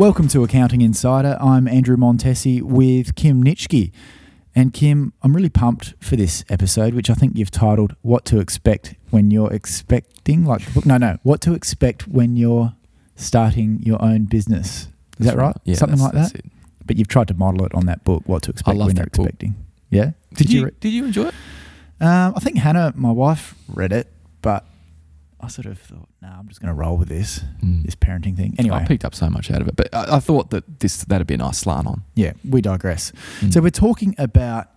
Welcome to Accounting Insider. I'm Andrew Montesi with Kim Nitschke. And Kim, I'm really pumped for this episode, which I think you've titled What to Expect When You're Expecting, like the book. No, no, What to Expect When You're Starting Your Own Business. Is that right? Yeah, Something like that? that's. But you've tried to model it on that book, What to Expect When You're book. Expecting. Yeah? Did, you, re- did you enjoy it? um, I think Hannah, my wife, read it, but I sort of thought, no, I'm just going to roll with this, Mm. this parenting thing. Anyway. I picked up so much out of it, but I, I thought that this that'd be a nice slant on. Yeah, we digress. Mm. So we're talking about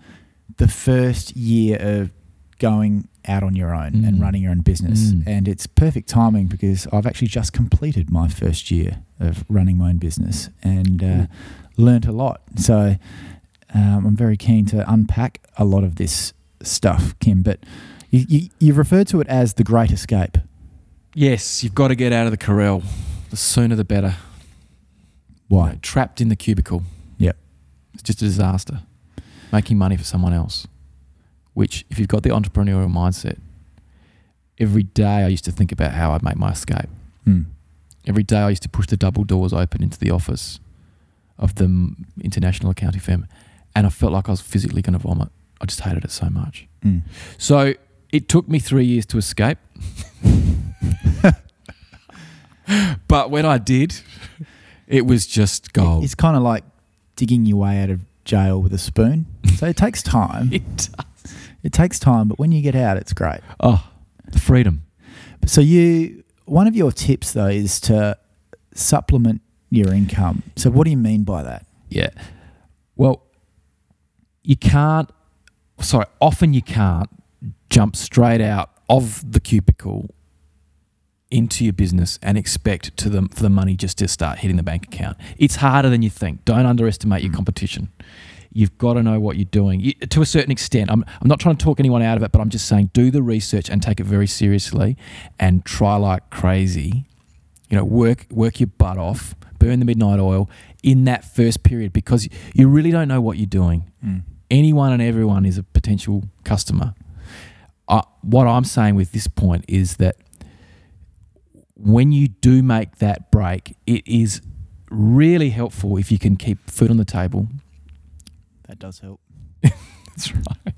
the first year of going out on your own and Mm. running your own business. Mm. And it's perfect timing because I've actually just completed my first year of running my own business and uh, learnt a lot. So um, I'm very keen to unpack a lot of this stuff, Kim. But you, you, you referred to it as the great escape. Yes, you've got to get out of the corral. The sooner the better. You Why? know, trapped in the cubicle. Yep. It's just a disaster. Making money for someone else. Which, if you've got the entrepreneurial mindset, every day I used to think about how I'd make my escape. Mm. Every day I used to push the double doors open into the office of the international accounting firm, and I felt like I was physically going to vomit. I just hated it so much. Mm. So it took me three years to escape. but when I did, it was just gold. It's kind of like digging your way out of jail with a spoon. So it takes time. It- does. It takes time, but when you get out, it's great. oh, the freedom. So you, one of your tips though is to supplement your income. So what do you mean by that? Yeah. Well, you can't, sorry, often you can't jump straight out of the cubicle into your business and expect to the, for the money just to start hitting the bank account. It's harder than you think. Don't underestimate your competition. You've got to know what you're doing you, to a certain extent. I'm, I'm not trying to talk anyone out of it, but I'm just saying do the research and take it very seriously and try like crazy you know, work work your butt off, burn the midnight oil in that first period because you really don't know what you're doing. Anyone and everyone is a potential customer. Uh, what I'm saying with this point is that when you do make that break, it is really helpful if you can keep food on the table. That does help. That's right.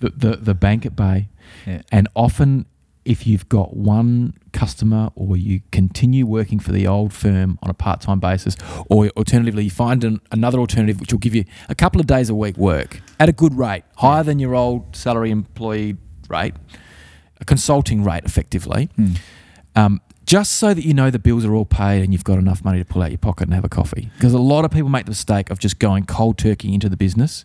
the, the the bank at bay, Yeah. and often if you've got one customer or you continue working for the old firm on a part-time basis or alternatively you find an, another alternative which will give you a couple of days a week work at a good rate higher than your old salary employee rate a consulting rate effectively Mm. Um, just so that you know the bills are all paid and you've got enough money to pull out your pocket and have a coffee because a lot of people make the mistake of just going cold turkey into the business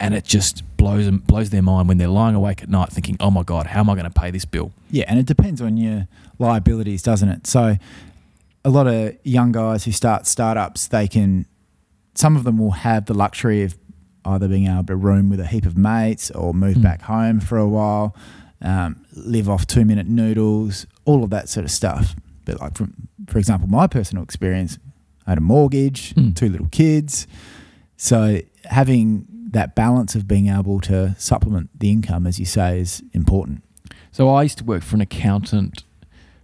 and it just blows them blows their mind when they're lying awake at night thinking oh my god how am i going to pay this bill Yeah, and it depends on your liabilities, doesn't it? So a lot of young guys who start startups, they can some of them will have the luxury of either being able to room with a heap of mates or move Mm. back home for a while, um, live off two minute noodles, all of that sort of stuff. But like from for example, my personal experience, I had a mortgage, Mm. two little kids. So having that balance of being able to supplement the income, as you say, is important. So I used to work for an accountant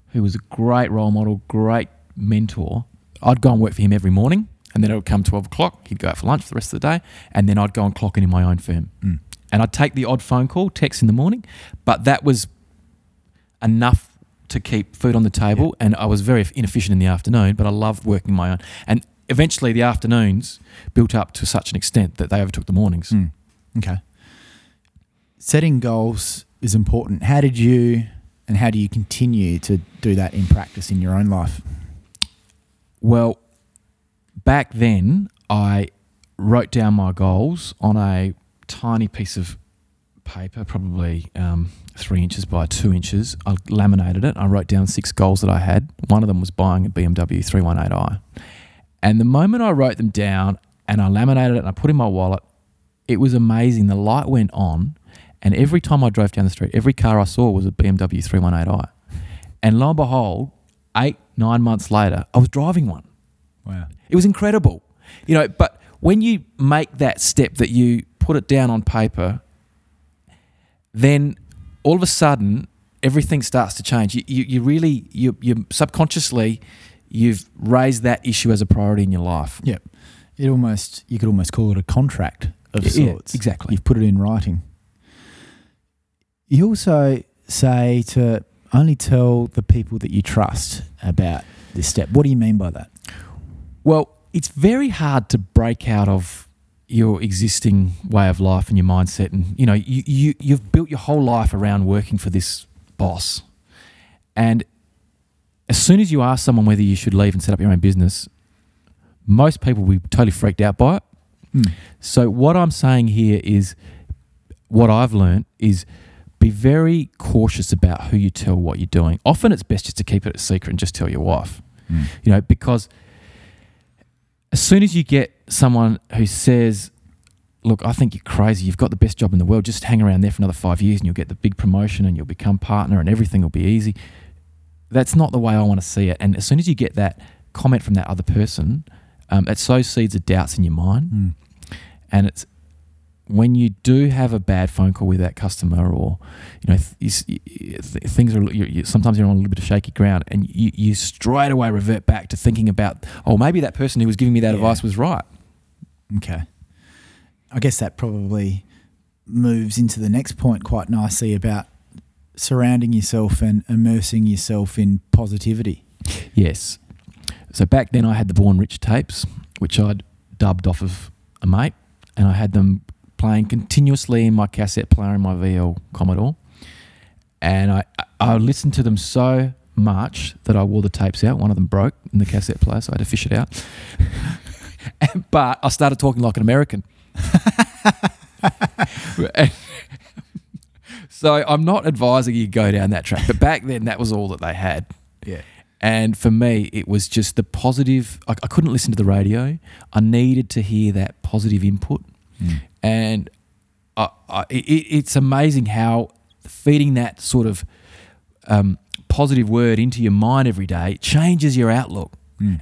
who was a great role model, great mentor. I'd go and work for him every morning, and then it would come 12 o'clock. He'd go out for lunch for the rest of the day, and then I'd go and clock in in my own firm. Mm. And I'd take the odd phone call, text in the morning, but that was enough to keep food on the table. And I was very inefficient in the afternoon, but I loved working my own. And eventually, the afternoons built up to such an extent that they overtook the mornings. Mm. Okay. Setting goals is important. How did you and how do you continue to do that in practice in your own life? Well, back then, I wrote down my goals on a tiny piece of paper, probably um, three inches by two inches. I laminated it. I wrote down six goals that I had. One of them was buying a BMW 318i. And the moment I wrote them down and I laminated it and I put it in my wallet, it was amazing. The light went on, and every time I drove down the street, every car I saw was a BMW 318i. And lo and behold, eight, nine months later, I was driving one. Wow. It was incredible. You know, but when you make that step that you put it down on paper, then all of a sudden everything starts to change. You, you, you really, you, you subconsciously, you've raised that issue as a priority in your life. Yep. It almost you could almost call it a contract of Yeah, sorts. exactly. You've put it in writing. You also say to only tell the people that you trust about this step. What do you mean by that? Well, it's very hard to break out of your existing way of life and your mindset, and you know you, you you've built your whole life around working for this boss, and as soon as you ask someone whether you should leave and set up your own business, most people will be totally freaked out by it. Hmm. So what I'm saying here is what I've learned is be very cautious about who you tell what you're doing. Often it's best just to keep it a secret and just tell your wife. You know, because as soon as you get someone who says, Look, I think you're crazy. You've got the best job in the world. Just hang around there for another five years and you'll get the big promotion and you'll become partner and everything will be easy. That's not the way I want to see it. And as soon as you get that comment from that other person, um, it sows seeds of doubts in your mind. Mm. And it's when you do have a bad phone call with that customer, or you know, th- you s- y- y- th- things are you, you, sometimes you're on a little bit of shaky ground, and you, you straight away revert back to thinking about, oh, maybe that person who was giving me that Yeah. advice was right. Okay. I guess that probably moves into the next point quite nicely about surrounding yourself and immersing yourself in positivity. Yes. So back then, I had the Born Rich tapes, which I'd dubbed off of a mate, and I had them playing continuously in my cassette player in my VL Commodore. And I, I listened to them so much that I wore the tapes out. One of them broke in the cassette player, so I had to fish it out. but I started talking like an American. so I'm not advising you go down that track, but back then that was all that they had. Yeah. And for me, it was just the positive. I, I couldn't listen to the radio. I needed to hear that positive input. Mm. And I, I, it, it's amazing how feeding that sort of um, positive word into your mind every day changes your outlook.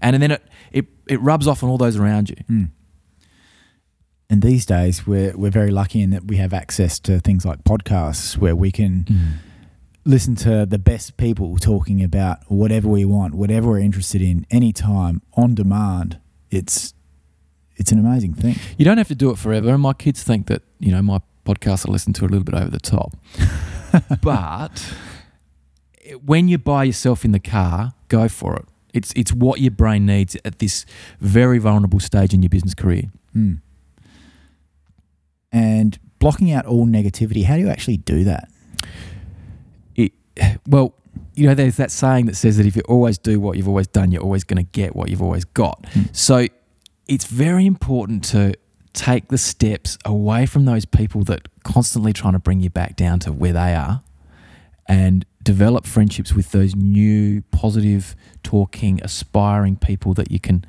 And and then it, it, it rubs off on all those around you. Mm. And these days, we're, we're very lucky in that we have access to things like podcasts where we can listen to the best people talking about whatever we want, whatever we're interested in, anytime, on demand. It's it's an amazing thing. You don't have to do it forever. And my kids think that, you know, my podcast I listen to a little bit over the top. but when you're by yourself in the car, go for it. It's, it's what your brain needs at this very vulnerable stage in your business career. Mm. And blocking out all negativity, how do you actually do that? It, well, you know, there's that saying that says that if you always do what you've always done, you're always going to get what you've always got. So it's very important to take the steps away from those people that constantly trying to bring you back down to where they are and develop friendships with those new positive talking aspiring people that you can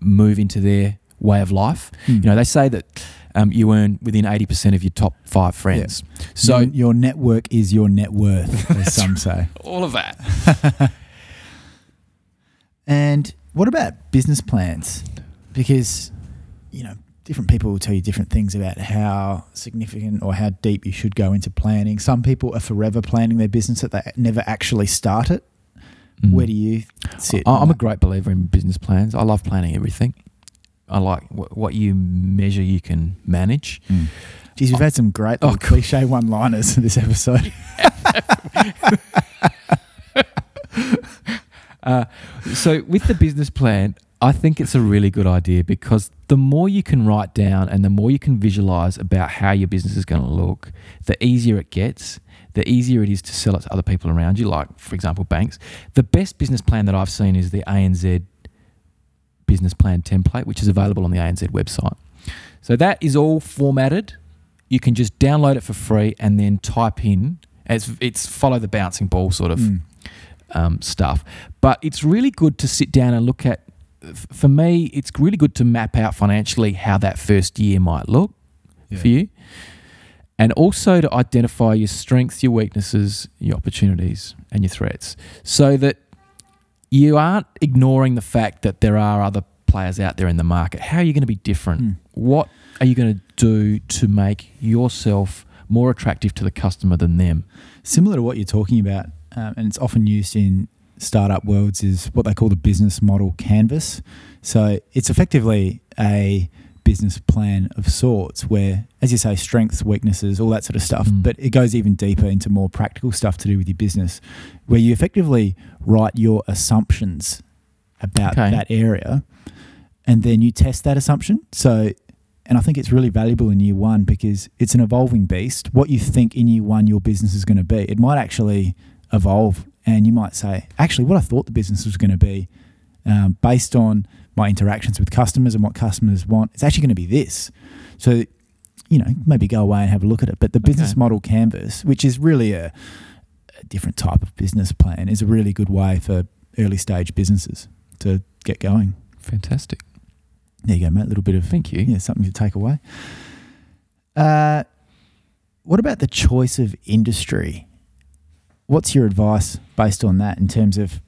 move into their way of life. You know they say that um, you earn within 80% of your top five friends. So So your network is your net worth, as some say. all of that. And what about business plans? Because, you know, different people will tell you different things about how significant or how deep you should go into planning. Some people are forever planning their business that they never actually start it. Mm. Where do you sit? I'm a great believer in business plans. I love planning everything. I like wh- what you measure you can manage. Mm. Geez, we've had some great Oh, cliche one liners in this episode. Uh, so with the business plan, I think it's a really good idea because the more you can write down and the more you can visualize about how your business is going to look, the easier it gets. The easier it is to sell it to other people around you, like for example banks. The best business plan that I've seen is the ANZ business plan template, which is available on the ANZ website. So that is all formatted. You can just download it for free and then type in. It's it's follow the bouncing ball sort of Mm. um, stuff. But it's really good to sit down and look at. For me, it's really good to map out financially how that first year might look for you, and also to identify your strengths, your weaknesses, your opportunities, and your threats, so that you aren't ignoring the fact that there are other players out there in the market. How are you going to be different? Mm. What are you going to do to make yourself more attractive to the customer than them? Similar to what you're talking about, um, and it's often used in startup worlds is what they call the business model canvas. So it's effectively a business plan of sorts where, as you say, strengths, weaknesses, all that sort of stuff. Mm. But it goes even deeper into more practical stuff to do with your business, where you effectively write your assumptions about Okay. that area and then you test that assumption. So, and I think it's really valuable in year one because it's an evolving beast. What you think in year one your business is going to be, it might actually evolve. And you might say, actually, what I thought the business was going to be um, based on my interactions with customers and what customers want, it's actually going to be this. So, you know, maybe go away and have a look at it. But the business model canvas, which is really a, a different type of business plan, is a really good way for early stage businesses to get going. Fantastic. There you go, mate. A little bit of Thank you. yeah, something to take away. Uh, what about the choice of industry? What's your advice based on that in terms of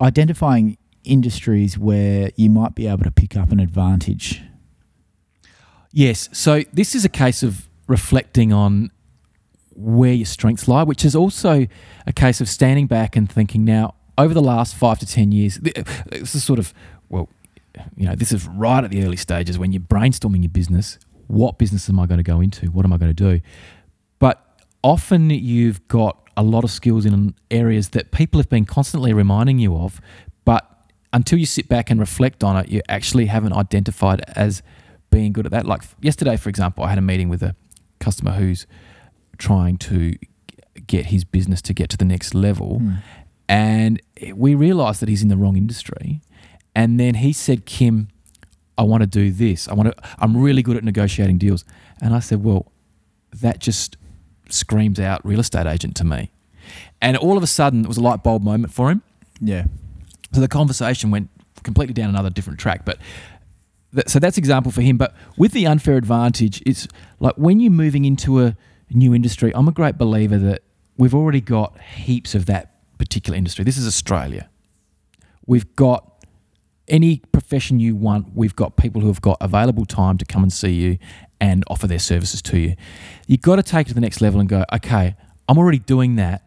identifying industries where you might be able to pick up an advantage? Yes. So this is a case of reflecting on where your strengths lie, which is also a case of standing back and thinking now, over the last five to 10 years, uh, this is sort of, well, you know, this is right at the early stages when you're brainstorming your business. What business am I going to go into? What am I going to do? But often you've got a lot of skills in areas that people have been constantly reminding you of, but until you sit back and reflect on it, you actually haven't identified as being good at that. Like yesterday, for example, I had a meeting with a customer who's trying to get his business to get to the next level, Hmm. and we realized that he's in the wrong industry. And then he said, Kim, I want to do this. I want to. I'm really good at negotiating deals. And I said, well, that just screams out real estate agent to me. And all of a sudden, it was a light bulb moment for him. Yeah. So the conversation went completely down another different track. But that, so that's example for him. But with the unfair advantage, it's like when you're moving into a new industry. I'm a great believer that we've already got heaps of that particular industry. This is Australia. We've got any profession you want. We've got people who have got available time to come and see you and offer their services to you. You've got to take it to the next level and go, okay, I'm already doing that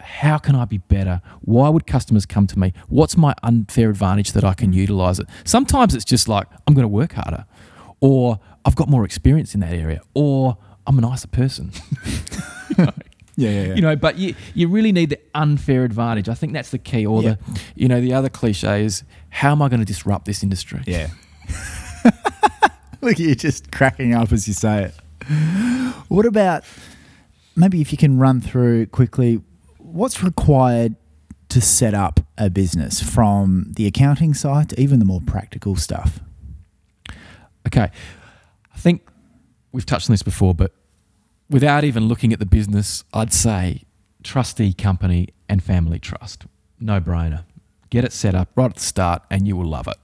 how can I be better? Why would customers come to me? What's my unfair advantage that I can utilize it? Sometimes it's just like, I'm going to work harder, or I've got more experience in that area, or I'm a nicer person. Yeah, yeah, yeah. you know, but you, you really need the unfair advantage. I think that's the key. Or Yeah. the, you know, the other cliche is, how am I going to disrupt this industry? Yeah. Look at you just cracking up as you say it. What about maybe if you can run through quickly what's required to set up a business from the accounting side to even the more practical stuff? Okay. I think we've touched on this before, but without even looking at the business, I'd say trustee company and family trust. No brainer. Get it set up right at the start and you will love it.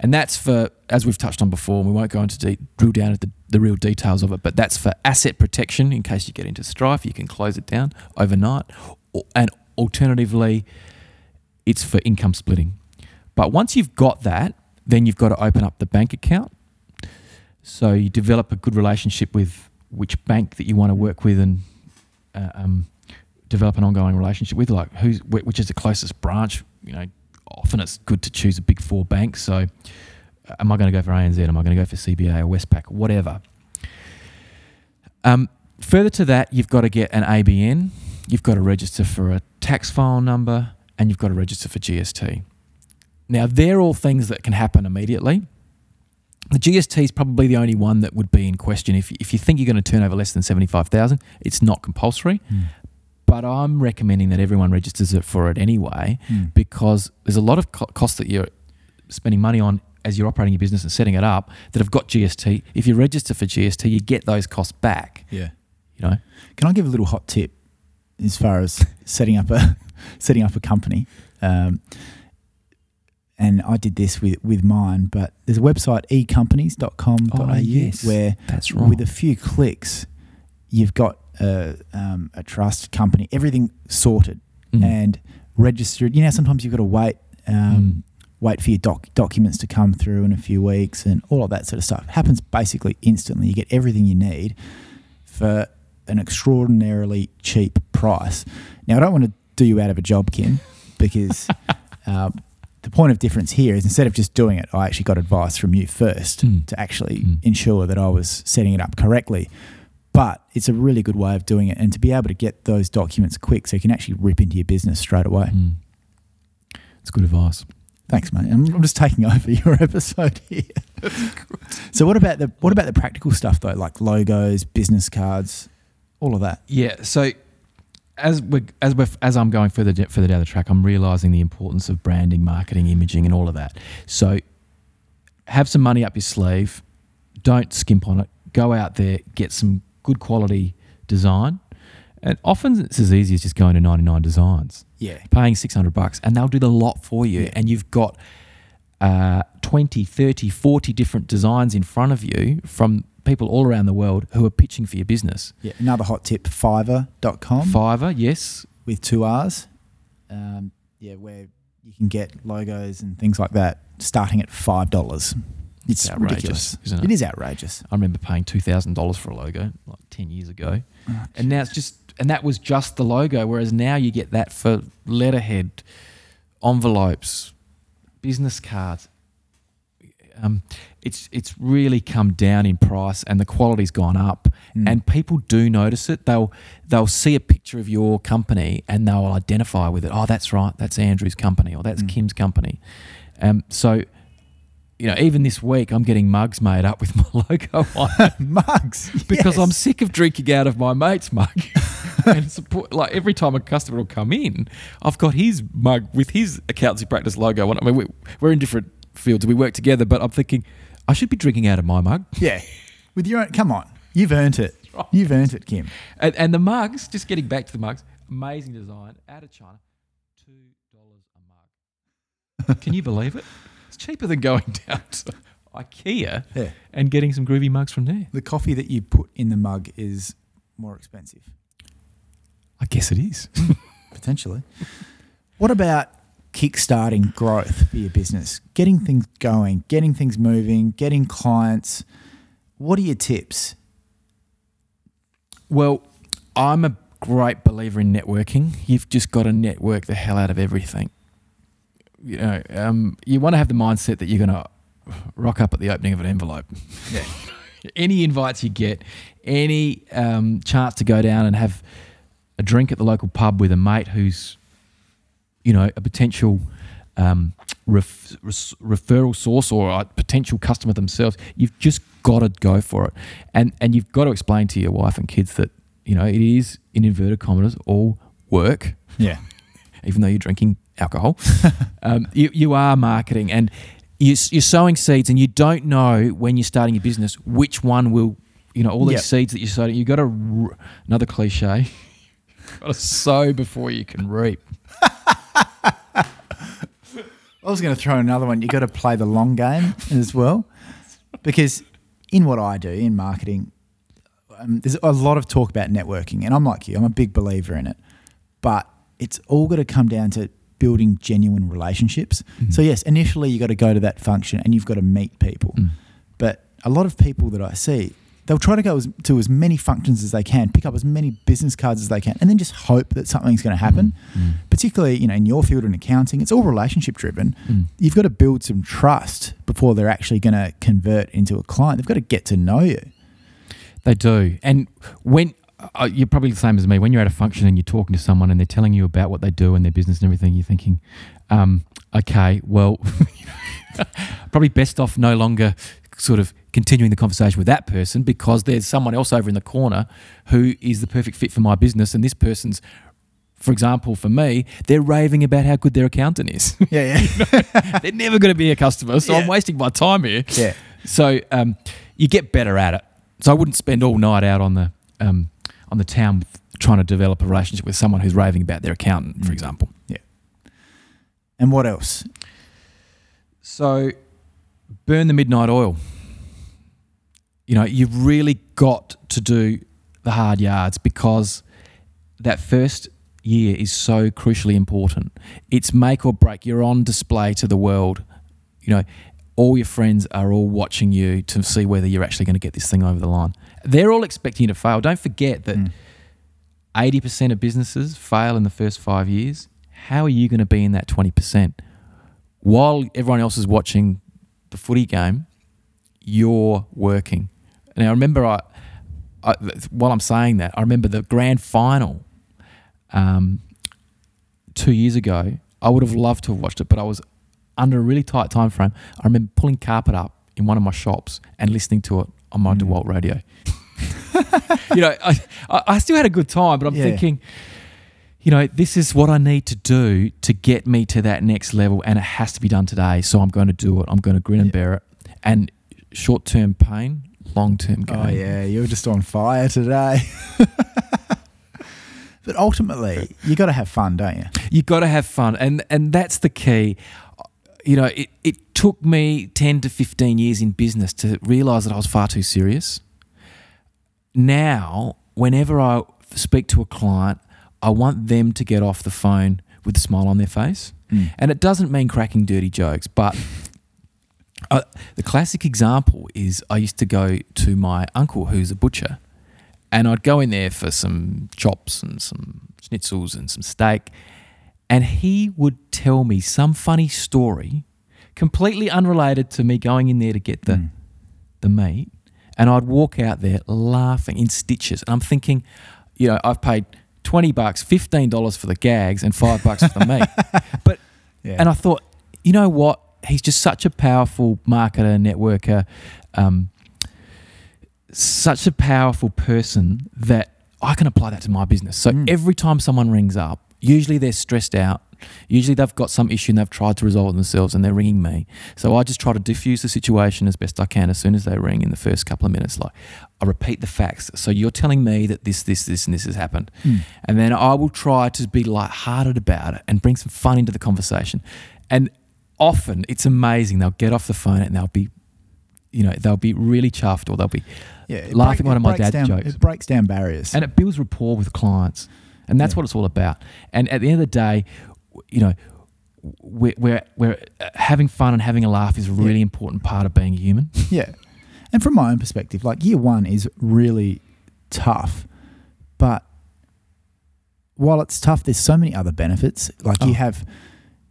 And that's for, as we've touched on before, and we won't go into de- drill down at the, the real details of it, but that's for asset protection in case you get into strife, you can close it down overnight. And alternatively, it's for income splitting. But once you've got that, then you've got to open up the bank account. So you develop a good relationship with which bank that you want to work with and uh, um, develop an ongoing relationship with, like who's which is the closest branch. You know, often it's good to choose a big four bank. So, uh, am I going to go for ANZ? Am I going to go for CBA or Westpac? Whatever. Um, further to that, you've got to get an ABN. You've got to register for a tax file number, and you've got to register for GST. Now, they're all things that can happen immediately. The GST is probably the only one that would be in question. If, if you think you're going to turn over less than 75,000, it's not compulsory. But I'm recommending that everyone registers it for it anyway Mm. because there's a lot of co- costs that you're spending money on as you're operating your business and setting it up that have got GST. If you register for GST, you get those costs back. Yeah. You know, Can I give a little hot tip as far as setting up a setting up a company? Um, and I did this with, with mine, but there's a website ecompanies.com.au Oh, yes. where that's right. with a few clicks you've got a, um, a trust company, everything sorted Mm. and registered. You know, sometimes you've got to wait um, Mm. wait for your doc- documents to come through in a few weeks and all of that sort of stuff. It happens basically instantly. You get everything you need for an extraordinarily cheap price. Now, I don't want to do you out of a job, Kim, because uh, the point of difference here is instead of just doing it, I actually got advice from you first Mm. to actually Mm. ensure that I was setting it up correctly. But it's a really good way of doing it, and to be able to get those documents quick, so you can actually rip into your business straight away. Mm. It's good advice. Thanks, mate. I'm, I'm just taking over your episode here. so, what about the what about the practical stuff though, like logos, business cards, all of that? Yeah. So as we as we as I'm going further further down the track, I'm realizing the importance of branding, marketing, imaging, and all of that. So have some money up your sleeve. Don't skimp on it. Go out there, get some good quality design. And often it's as easy as just going to 99 designs, Yeah, paying 600 bucks, and they'll do the lot for you. Yeah. And you've got uh, 20, 30, 40 different designs in front of you from people all around the world who are pitching for your business. yeah. Another hot tip: Fiverr.com Fiverr, yes. with two R's. Um, yeah, where you can get logos and things like that starting at five dollars. It's It's outrageous, ridiculous. it? It is outrageous. I remember paying two thousand dollars for a logo like ten years ago, Oh, and now it's just and that was just the logo. Whereas now you get that for letterhead, envelopes, business cards. Um, it's it's really come down in price, and the quality's gone up. Mm. And people do notice it. They'll they'll see a picture of your company and they'll identify with it. Oh, that's right. That's Andrew's company, or that's Mm. Kim's company. Um, so, you know, even this week, I'm getting mugs made up with my logo on mugs because I'm sick of drinking out of my mate's mug. and support, like every time a customer will come in, I've got his mug with his accountancy practice logo on it. I mean, we, we're in different fields, we work together, but I'm thinking I should be drinking out of my mug. yeah with your own. Come on, you've earned it. You've earned it, Kim. And, and the mugs, just getting back to the mugs, amazing design out of China, two dollars a mug. Can you believe it? Cheaper than going down to IKEA Yeah. and getting some groovy mugs from there. The coffee that you put in the mug is more expensive. I guess it is. Hmm. potentially. What about kickstarting growth for your business? Getting things going, getting things moving, getting clients. What are your tips? Well, I'm a great believer in networking. You've just got to network the hell out of everything. You know, um, you want to have the mindset that you're going to rock up at the opening of an envelope. Yeah. any invites you get, any um, chance to go down and have a drink at the local pub with a mate who's, you know, a potential um, ref, res- referral source or a potential customer themselves, you've just got to go for it, and and you've got to explain to your wife and kids that you know it is in inverted commas all work, Yeah. even though you're drinking alcohol. um, you, you are marketing and you, you're sowing seeds, and you don't know when you're starting your business which one will, you know, all these Yep. seeds that you're sowing. you've got to r- another cliche. got to sow before you can reap. I was going to throw another one. You've got to play the long game as well, because in what I do in marketing, um, there's a lot of talk about networking, and I'm like you. I'm a big believer in it, but it's all got to come down to building genuine relationships. So yes, initially you got to go to that function and you've got to meet people, Mm. but a lot of people that I see. They'll try to go as, to as many functions as they can, pick up as many business cards as they can, and then just hope that something's going to happen Mm. particularly you know in your field in accounting it's all relationship driven Mm. you've got to build some trust before they're actually going to convert into a client they've got to get to know you They do. And when uh, you're probably the same as me, when you're at a function and you're talking to someone and they're telling you about what they do and their business and everything, you're thinking, um, okay, well, probably best off no longer sort of continuing the conversation with that person because there's someone else over in the corner who is the perfect fit for my business. And this person's, for example, for me, they're raving about how good their accountant is. yeah yeah they're never going to be a customer, so I'm wasting my time here. yeah So um, you get better at it. So I wouldn't spend all night out on the um, on the town trying to develop a relationship with someone who's raving about their accountant, for mm. example. Yeah. and what else So burn the midnight oil. You know, you've really got to do the hard yards because that first year is so crucially important. It's make or break. You're on display to the world. You know, all your friends are all watching you to see whether you're actually going to get this thing over the line. They're all expecting you to fail. Don't forget that Mm. 80% of businesses fail in the first five years. how are you going to be in that 20%? While everyone else is watching the footy game, you're working. Now, I remember I, I while I'm saying that, I remember the grand final um, two years ago. I would have loved to have watched it, but I was under a really tight time frame. I remember pulling carpet up in one of my shops and listening to it on my Mm. DeWalt radio. you know, I, I still had a good time, but I'm Yeah. thinking, you know, this is what I need to do to get me to that next level, and it has to be done today. So I'm going to do it. I'm going to grin and bear it. And short term pain, long term gain. Oh yeah, you're just on fire today. but ultimately, you got to have fun, don't you? you got to have fun and and that's the key you know it, it took me 10 to 15 years in business to realize that i was far too serious now whenever i speak to a client i want them to get off the phone with a smile on their face Mm. and it doesn't mean cracking dirty jokes but uh, the classic example is i used to go to my uncle who's a butcher and I'd go in there for some chops and some schnitzels and some steak, and he would tell me some funny story, completely unrelated to me going in there to get the Mm. the meat, and I'd walk out there laughing in stitches, and I'm thinking, you know, I've paid twenty bucks, fifteen dollars for the gags, and five bucks for the meat, but Yeah. and I thought, you know what? He's just such a powerful marketer, networker, um, such a powerful person that I can apply that to my business. So Mm. every time someone rings up, usually they're stressed out. Usually they've got some issue and they've tried to resolve it themselves and they're ringing me. So I just try to diffuse the situation as best I can as soon as they ring in the first couple of minutes. Like I repeat the facts. So you're telling me that this, this, this, and this has happened. Mm. And then I will try to be lighthearted about it and bring some fun into the conversation. And often it's amazing. They'll get off the phone and they'll be, you know, they'll be really chuffed or they'll be, yeah, laughing break- one of my dad's down, jokes. It breaks down barriers. and it builds rapport with clients. And that's Yeah. what it's all about. And at the end of the day, you know, we're, we're, we're uh, having fun and having a laugh is a Yeah. really important part of being human. Yeah. And from my own perspective, like year one is really tough. But while it's tough, there's so many other benefits. Like Oh. you have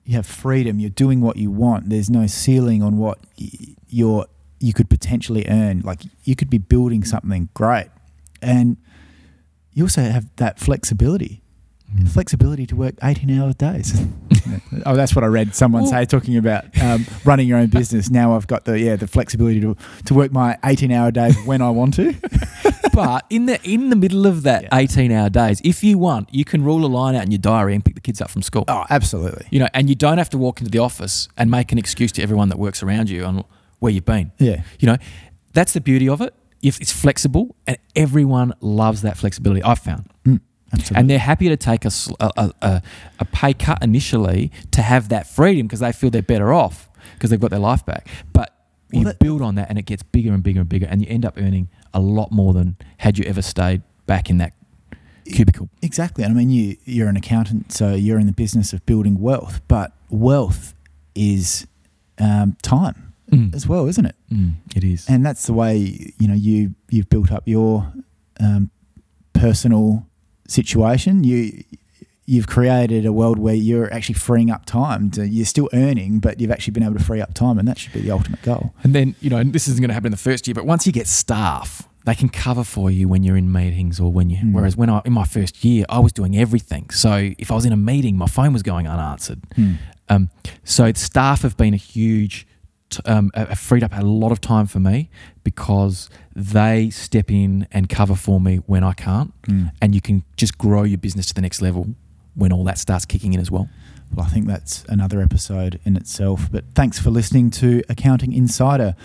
you have freedom, you're doing what you want. There's no ceiling on what y- you're you could potentially earn. Like you could be building something great. And you also have that flexibility. Mm. Flexibility to work 18 hour days. oh, that's what I read someone Well- say talking about um, running your own business. Now I've got the yeah the flexibility to to work my 18 hour days when I want to. but in the in the middle of that Yeah. 18 hour days, if you want, you can rule a line out in your diary and pick the kids up from school. Oh, absolutely. You know, and you don't have to walk into the office and make an excuse to everyone that works around you on where you've been. Yeah. You know, that's the beauty of it. If it's flexible, and everyone loves that flexibility. I've found. Mm, absolutely. and they're happy to take a, a, a- a, pay cut initially to have that freedom because they feel they're better off because they've got their life back. But Well, you build on that and it gets bigger and bigger and bigger, and you end up earning a lot more than had you ever stayed back in that cubicle. Exactly. And I mean, you you're an accountant, so you're in the business of building wealth. But wealth is um, time Mm. as well, isn't it? Mm, it is. And that's the way you know you you've built up your um, personal situation. You you've created a world where you're actually freeing up time. To, you're still earning, but you've actually been able to free up time, and that should be the ultimate goal. And then, you know, and this isn't going to happen in the first year, but once you get staff, they can cover for you when you're in meetings or when you. Mm. Whereas when I in my first year, I was doing everything. So if I was in a meeting, my phone was going unanswered. Um, so staff have been a huge, um, uh, have freed up a lot of time for me because they step in and cover for me when I can't, Mm. and you can just grow your business to the next level when all that starts kicking in as well. Well, I think that's another episode in itself. But thanks for listening to Accounting Insider.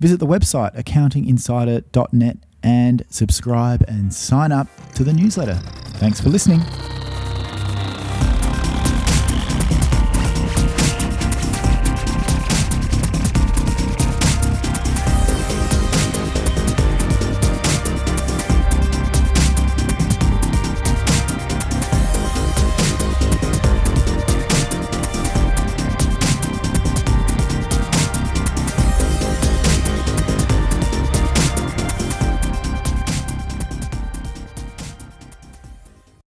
Visit the website accountinginsider.net and subscribe and sign up to the newsletter. Thanks for listening.